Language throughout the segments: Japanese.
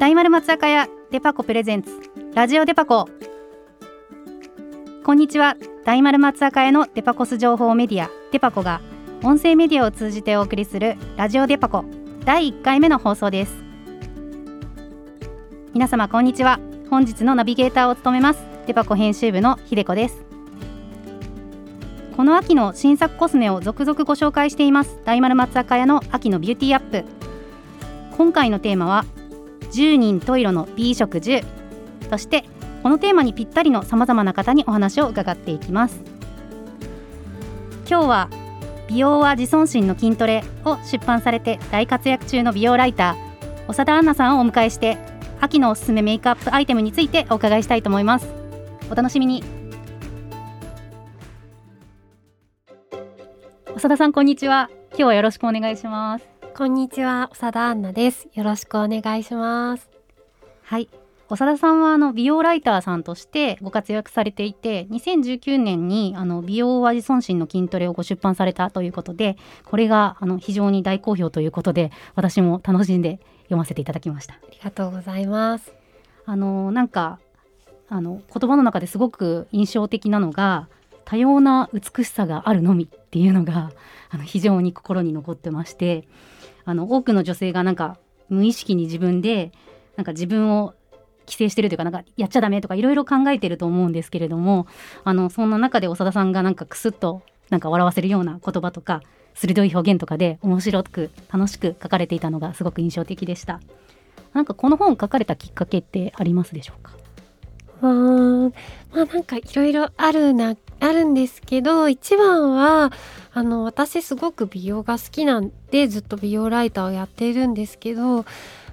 大丸松坂屋デパコプレゼンツ。ラジオデパコ。こんにちは。大丸松坂屋のデパコス情報メディア。デパコが音声メディアを通じてお送りするラジオデパコ。第1回目の放送です。皆様こんにちは。本日のナビゲーターを務めます。デパコ編集部の秀子です。この秋の新作コスメを続々ご紹介しています。大丸松坂屋の秋のビューティーアップ。今回のテーマは10人十色の美食10そしてこのテーマにぴったりのさまざまな方にお話を伺っていきます。今日は美容は自尊心の筋トレを出版されて大活躍中の美容ライター長田杏奈さんをお迎えして秋のおすすめメイクアップアイテムについてお伺いしたいと思います。お楽しみに。長田さんこんにちは。今日はよろしくお願いします。こんにちは長田杏奈です。よろしくお願いします。はい。長田さんはあの美容ライターさんとしてご活躍されていて2019年にあの美容は自尊心の筋トレをご出版されたということでこれがあの非常に大好評ということで私も楽しんで読ませていただきました。ありがとうございます。あのなんかあの言葉の中ですごく印象的なのが多様な美しさがあるのみっていうのが あの非常に心に残ってましてあの多くの女性がなんか無意識に自分でなんか自分を規制してるというかなんかやっちゃダメとかいろいろ考えてると思うんですけれどもあのそんな中で長田さんがなんかクスッとなんか笑わせるような言葉とか鋭い表現とかで面白く楽しく書かれていたのがすごく印象的でした。なんかこの本書かれたきっかけってありますでしょうか？うん。まあなんかいろいろあるなあるんですけど一番はあの私すごく美容が好きなんでずっと美容ライターをやっているんですけど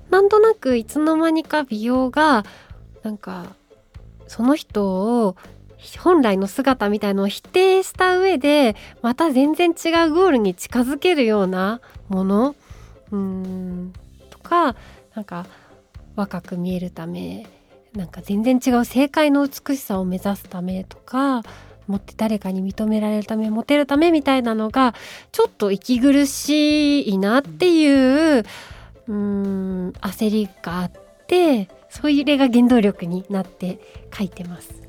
なんとなくいつの間にか美容がなんかその人を本来の姿みたいのを否定した上でまた全然違うゴールに近づけるようなものうんとかなんか若く見えるためなんか全然違う正解の美しさを目指すためとか持って誰かに認められるためモテるためみたいなのがちょっと息苦しいなっていううん焦りがあってそういう例が原動力になって書いてます。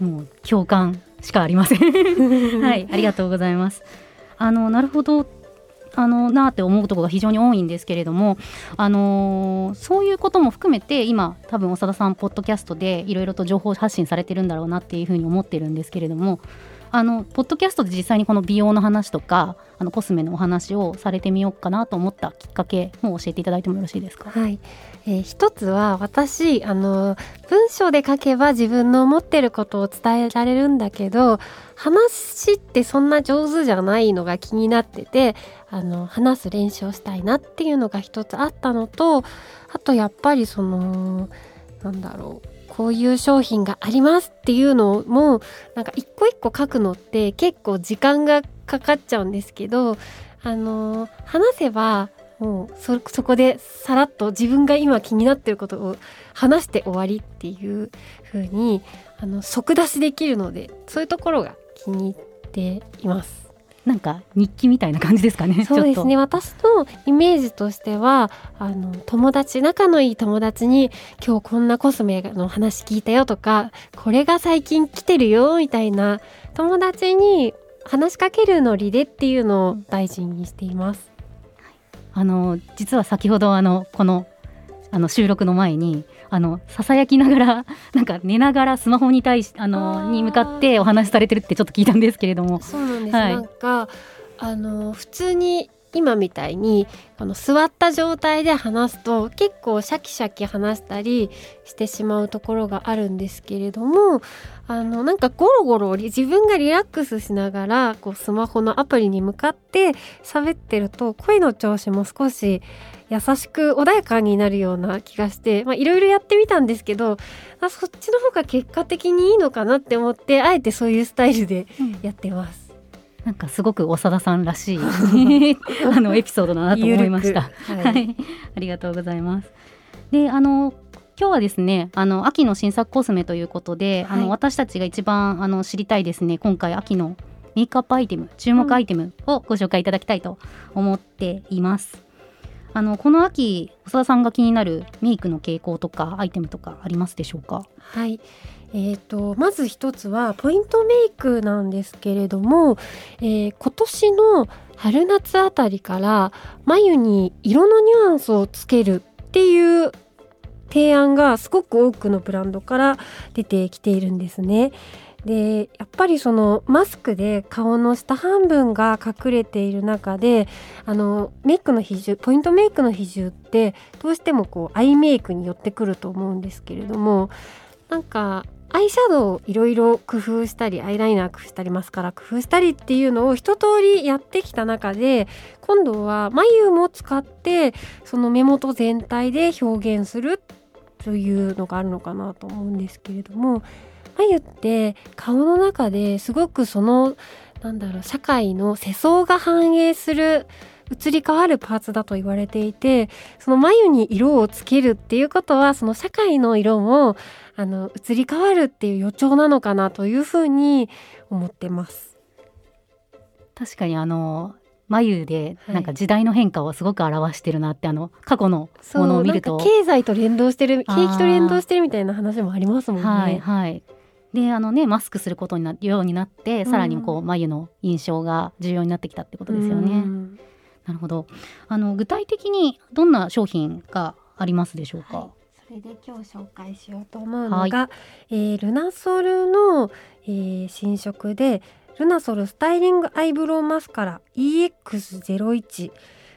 もう共感しかありません。はいありがとうございます。あのなるほどあのなって思うところが非常に多いんですけれども、あのー、そういうことも含めて今多分長田さんポッドキャストでいろいろと情報発信されてるんだろうなっていうふうに思ってるんですけれどもあのポッドキャストで実際にこの美容の話とかあのコスメのお話をされてみようかなと思ったきっかけも教えていただいてもよろしいですか？はい、えー、一つは私あの文章で書けば自分の思ってることを伝えられるんだけど話ってそんな上手じゃないのが気になっててあの話す練習をしたいなっていうのが一つあったのとあとやっぱりそのなんだろうこういう商品がありますっていうのもなんか一個一個書くのって結構時間がかかっちゃうんですけどあの話せばもうそそこでさらっと自分が今気になってることを話して終わりっていう風にあの即出しできるのでそういうところが気に入っています。なんか日記みたいな感じですかね。そうですね。私のイメージとしては、あの友達仲のいい友達に今日こんなコスメの話聞いたよとか、これが最近来てるよみたいな友達に話しかけるノリでっていうのを大事にしています。あの実は先ほどあのこのあの収録の前にあのささやきながら なんか寝ながらスマホに対しあのに向かってお話しされてるってちょっと聞いたんですけれども。そうなんです、はい、なんかあの普通に今みたいにあの座った状態で話すと結構シャキシャキ話したりしてしまうところがあるんですけれどもあのなんかゴロゴロ自分がリラックスしながらこうスマホのアプリに向かって喋ってると声の調子も少し優しく穏やかになるような気がしていろいろやってみたんですけどあそっちの方が結果的にいいのかなって思ってあえてそういうスタイルでやってます。うん、なんかすごく長田さんらしい あのエピソードだなと思いました。はい、ありがとうございます。で、あの今日はですねあの秋の新作コスメということで、はい、あの私たちが一番あの知りたいですね今回秋のメイクアップアイテム注目アイテムをご紹介いただきたいと思っています。あのこの秋長田さんが気になるメイクの傾向とかアイテムとかありますでしょうか？はいえーと、まず一つはポイントメイクなんですけれども、えー、今年の春夏あたりから眉に色のニュアンスをつけるっていう提案がすごく多くのブランドから出てきているんですね。でやっぱりそのマスクで顔の下半分が隠れている中であのメイクの比重ポイントメイクの比重ってどうしてもこうアイメイクに寄ってくると思うんですけれどもなんかアイシャドウをいろいろ工夫したりアイライナー工夫したりマスカラ工夫したりっていうのを一通りやってきた中で今度は眉も使ってその目元全体で表現するというのがあるのかなと思うんですけれども眉って顔の中ですごくそのなんだろう社会の世相が反映する移り変わるパーツだと言われていてその眉に色をつけるっていうことはその社会の色もあの移り変わるっていう予兆なのかなというふうに思ってます。確かにあの眉でなんか時代の変化をすごく表してるなって、はい、あの過去のものを見ると。経済と連動してる景気と連動してるみたいな話もありますもんね。はい、はい。であのねマスクすることになるようになって、さらにこう眉の印象が重要になってきたってことですよね。なるほど。あの具体的にどんな商品がありますでしょうか、はい、それで今日紹介しようと思うのが、はい、えー、ルナソルの、えー、新色でルナソルスタイリングアイブロウマスカラ EX01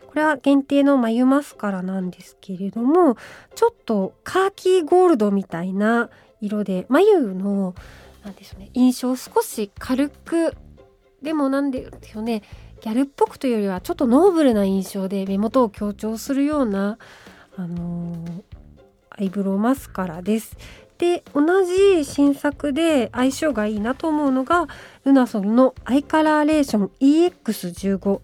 これは限定の眉マスカラなんですけれどもちょっとカーキーゴールドみたいな色で眉のなんでしょうね印象を少し軽くでもなんでしょうねギャルっぽくというよりはちょっとノーブルな印象で目元を強調するような、あのー、アイブロウマスカラです。で同じ新作で相性がいいなと思うのがルナソルのアイカラーレーション EX15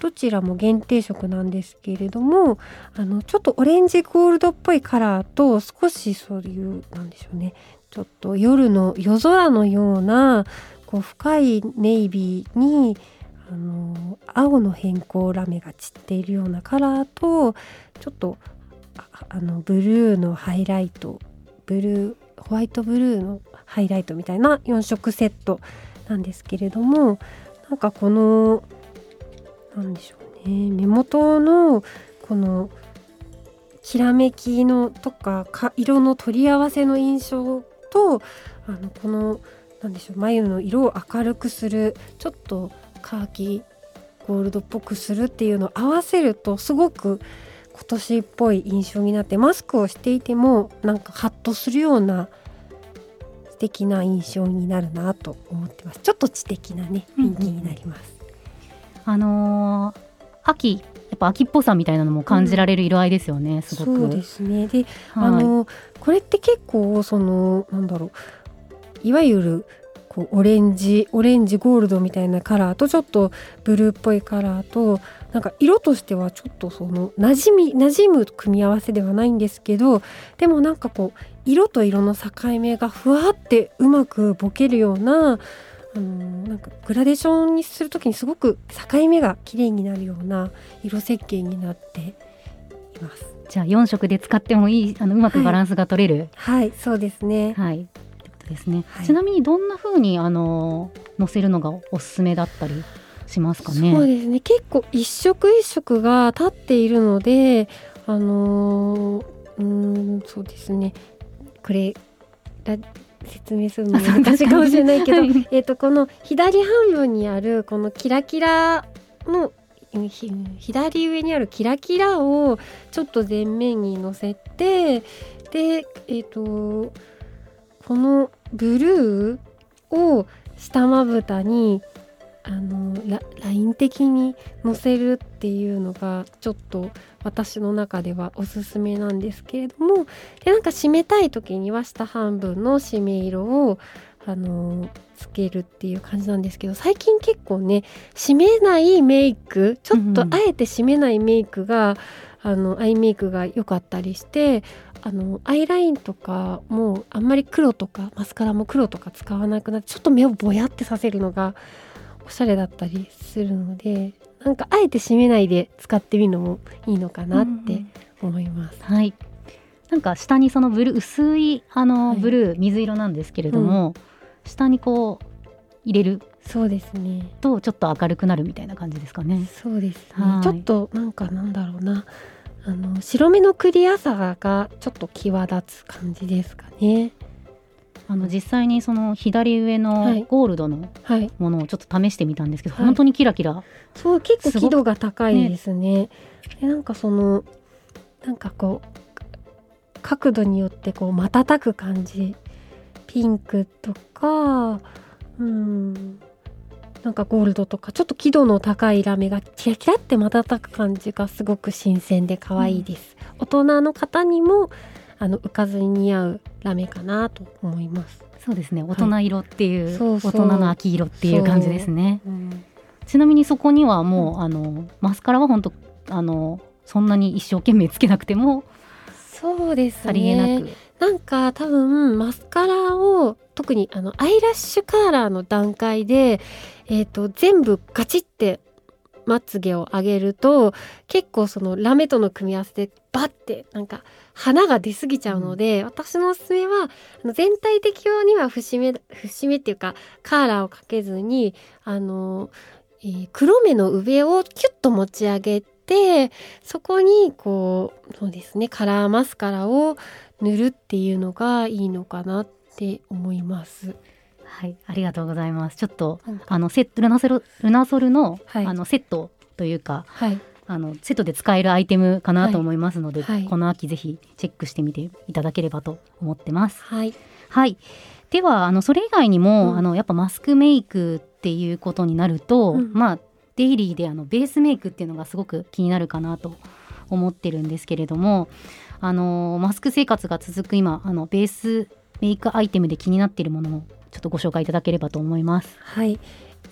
どちらも限定色なんですけれどもあのちょっとオレンジゴールドっぽいカラーと少しそういうなんでしょうねちょっと夜の夜空のようなこう深いネイビーにあの青の変更ラメが散っているようなカラーとちょっとあのブルーのハイライトブルーホワイトブルーのハイライトみたいな4色セットなんですけれどもなんかこの何でしょうね目元のこのきらめきのとか色の取り合わせの印象とあのこの何でしょう眉の色を明るくするちょっとカーキゴールドっぽくするっていうのを合わせるとすごく今年っぽい印象になってマスクをしていてもなんかハッとするような素敵な印象になるなと思ってます。ちょっと知的なね雰囲気になります、うん、あのー、秋。やっぱ秋っぽさみたいなのも感じられる色合いですよね、うん、すごく。そうですね。で、はい、あのー、これって結構そのなんだろう。いわゆるこうオレンジオレンジゴールドみたいなカラーとちょっとブルーっぽいカラーとなんか色としてはちょっとその馴染み馴染む組み合わせではないんですけどでもなんかこう色と色の境目がふわってうまくぼけるようなあのなんかグラデーションにする時にすごく境目が綺麗になるような色設計になっています。じゃあ4色で使ってもいいあのうまくバランスが取れる、はい、はい、そうですね。はいですね、はい、ちなみにどんな風にあの載せるのがおすすめだったりしますかね？そうですね。結構一色一色が立っているのであのー、うんそうですね。これ説明するの難しいかもしれないけど、はい、えとこの左半分にあるこのキラキラの左上にあるキラキラをちょっと前面に乗せてでえっ、ー、とこのブルーを下まぶたにあのライン的にのせるっていうのがちょっと私の中ではおすすめなんですけれどもでなんか締めたい時には下半分の締め色をあのつけるっていう感じなんですけど最近結構ね締めないメイクちょっとあえて締めないメイクが、うん、あのアイメイクが良かったりしてあのアイラインとかもあんまり黒とかマスカラも黒とか使わなくなってちょっと目をぼやってさせるのがおしゃれだったりするのでなんかあえて締めないで使ってみるのもいいのかなって思います。はいなんか下にそのブルー薄いあの、はいブルー水色なんですけれども、下にこう入れるそうですね。とちょっと明るくなるみたいな感じですかね。そうですねはい。ちょっとなんかなんだろうな。あの白目のクリアさがちょっと際立つ感じですかね。あの実際にその左上はいのゴールドのはい。ものをちょっと試してみたんですけど、はい本当にキラキラそう結構輝度が高いですね。でなんかそのなんかこう角度によってこう瞬く感じピンクとかうんなんかゴールドとかちょっと輝度の高いラメがキラキラって瞬く感じがすごく新鮮で可愛いです。大人の方にもあの浮かずに似合うラメかなと思います。そうですね。大人色っていう、そうそう。大人の秋色っていう感じですね。う。んちなみにそこにはもう、あのマスカラは本当あのそんなに一生懸命つけなくてもそうですさりげなね。く、なんか多分マスカラを特にあのアイラッシュカラーの段階で、えー、と全部ガチってまつげを上げると結構そのラメとの組み合わせでバッてなんか花が出過ぎちゃうので、私のおすすめはあの全体的には節目節目っていうかカーラーをかけずにあの、えー黒目の上をキュッと持ち上げてそこにこうそうですねカラーマスカラを塗るっていうのがいいのかなって思います。はいありがとうございます。ちょっとあのセットルナソルルナソルの,、はい。あのセットというかはい、あのセットで使えるアイテムかなと思いますので、はい。この秋ぜひチェックしてみていただければと思ってます。はい、はい。ではあのそれ以外にも、うん。あのやっぱマスクメイクっていうことになると、うん。まあデイリーであのベースメイクっていうのがすごく気になるかなと思ってるんですけれども、あのマスク生活が続く今あのベースメイクアイテムで気になっているものをちょっとご紹介いただければと思います。はい、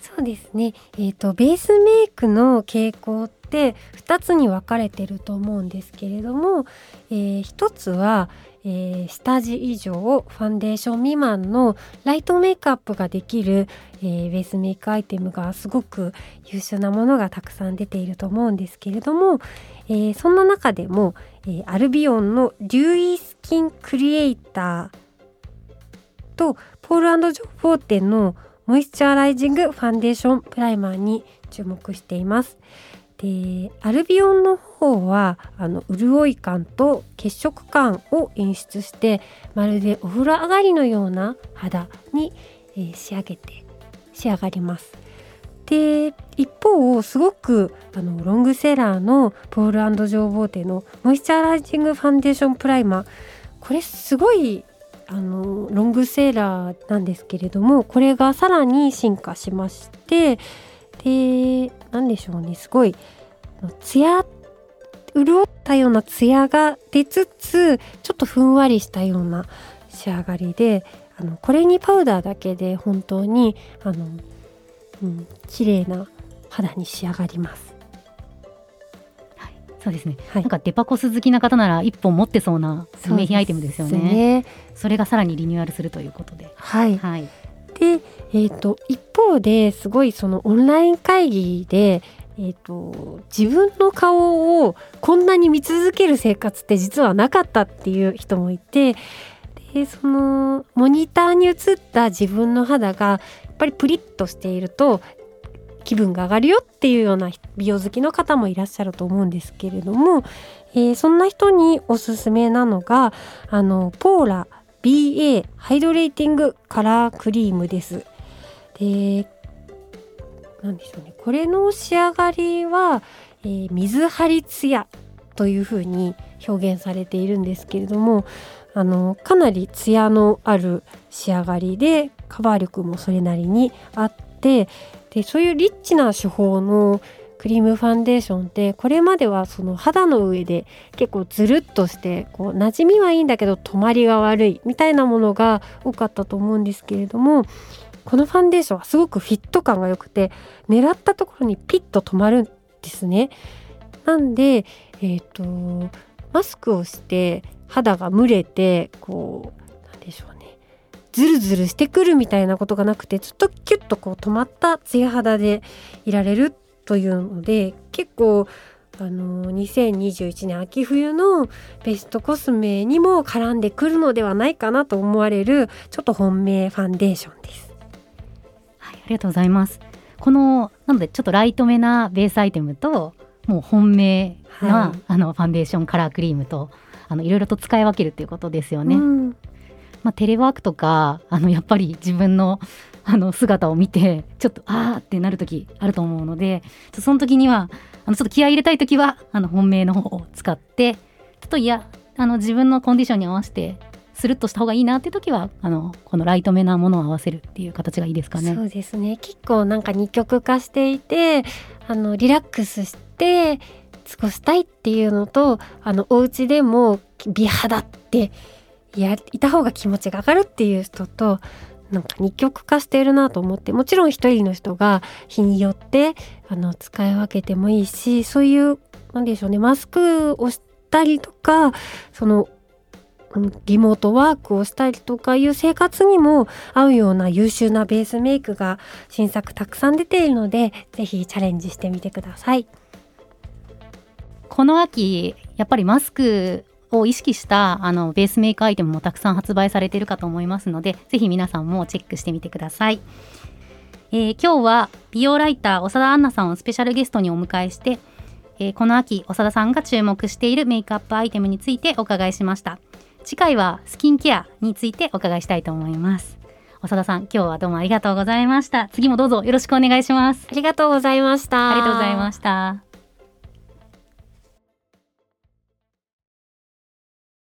そうですね。えっ、とベースメイクの傾向って2つに分かれてると思うんですけれども、えー、1つは、えー下地以上ファンデーション未満のライトメイクアップができる、えーベースメイクアイテムがすごく優秀なものがたくさん出ていると思うんですけれども、えーそんな中でも、えアルビオンのデューイスキンクリエイターとポールジョー・フォーテンのモイスチャーライジングファンデーションプライマーに注目しています。でアルビオンの方はあの潤い感と血色感を演出してまるでお風呂上がりのような肌に、えー仕上げて仕上がります。で一方すごくあのロングセラーのポールジョー・ボーテのモイスチャーライジングファンデーションプライマーこれすごいあのロングセーラーなんですけれどもこれがさらに進化しましてで何でしょうねすごいツヤ潤ったようなツヤが出つつちょっとふんわりしたような仕上がりであのこれにパウダーだけで本当にあの、うん、綺麗な肌に仕上がります。はい、そうですね。はいなんかデパコス好きな方なら一本持ってそうな名品アイテムですよね。ねそれがさらにリニューアルするということで。はい、はい。で、えー、と一方ですごいそのオンライン会議で、えー、と自分の顔をこんなに見続ける生活って実はなかったっていう人もいてでそのモニターに映った自分の肌がやっぱりプリッとしていると気分が上がるよっていうような美容好きの方もいらっしゃると思うんですけれども、えーそんな人におすすめなのがあのポーラ BA ハイドレーティングカラークリームです。でなんでしょうねこれの仕上がりは、えー水張りツヤというふうに表現されているんですけれどもあのかなりツヤのある仕上がりでカバー力もそれなりにあってでそういうリッチな手法のクリームファンデーションってこれまではその肌の上で結構ズルッとしてこう馴染みはいいんだけど止まりが悪いみたいなものが多かったと思うんですけれどもこのファンデーションはすごくフィット感が良くて狙ったところにピッと止まるんですね。なんで、えっ、とマスクをして肌が蒸れてこうなんでしょうねズルズルしてくるみたいなことがなくてちょっとキュッとこう止まったツヤ肌でいられるっというので結構あの2021年秋冬のベストコスメにも絡んでくるのではないかなと思われるちょっと本命ファンデーションです。はい、ありがとうございます。このなのでちょっとライトめなベースアイテムともう本命な、はい、あのファンデーションカラークリームとあのいろいろと使い分けるっていうことですよね。うん、まあ、テレワークとかあのやっぱり自分のあの姿を見てちょっとあーってなる時あると思うのでその時にはあのちょっと気合い入れたい時はあの本命の方を使ってちょっといやあの自分のコンディションに合わせてスルッとした方がいいなっていう時はあのこのライトめなものを合わせるっていう形がいいですかね。そうですね結構なんか二極化していてあのリラックスして過ごしたいっていうのとあのお家でも美肌ってやいた方が気持ちが上がるっていう人となんか二極化しているなと思ってもちろん一人の人が日によってあの使い分けてもいいしそういうなんでしょうねマスクをしたりとかそのリモートワークをしたりとかいう生活にも合うような優秀なベースメイクが新作たくさん出ているのでぜひチャレンジしてみてください。この秋やっぱりマスクを意識したあのベースメイクアイテムもたくさん発売されているかと思いますのでぜひ皆さんもチェックしてみてください、えー、今日は美容ライター長田杏奈さんをスペシャルゲストにお迎えして、えー、この秋長田さんが注目しているメイクアップアイテムについてお伺いしました。次回はスキンケアについてお伺いしたいと思います。長田さん今日はどうもありがとうございました。次もどうぞよろしくお願いします。ありがとうございました。ありがとうございました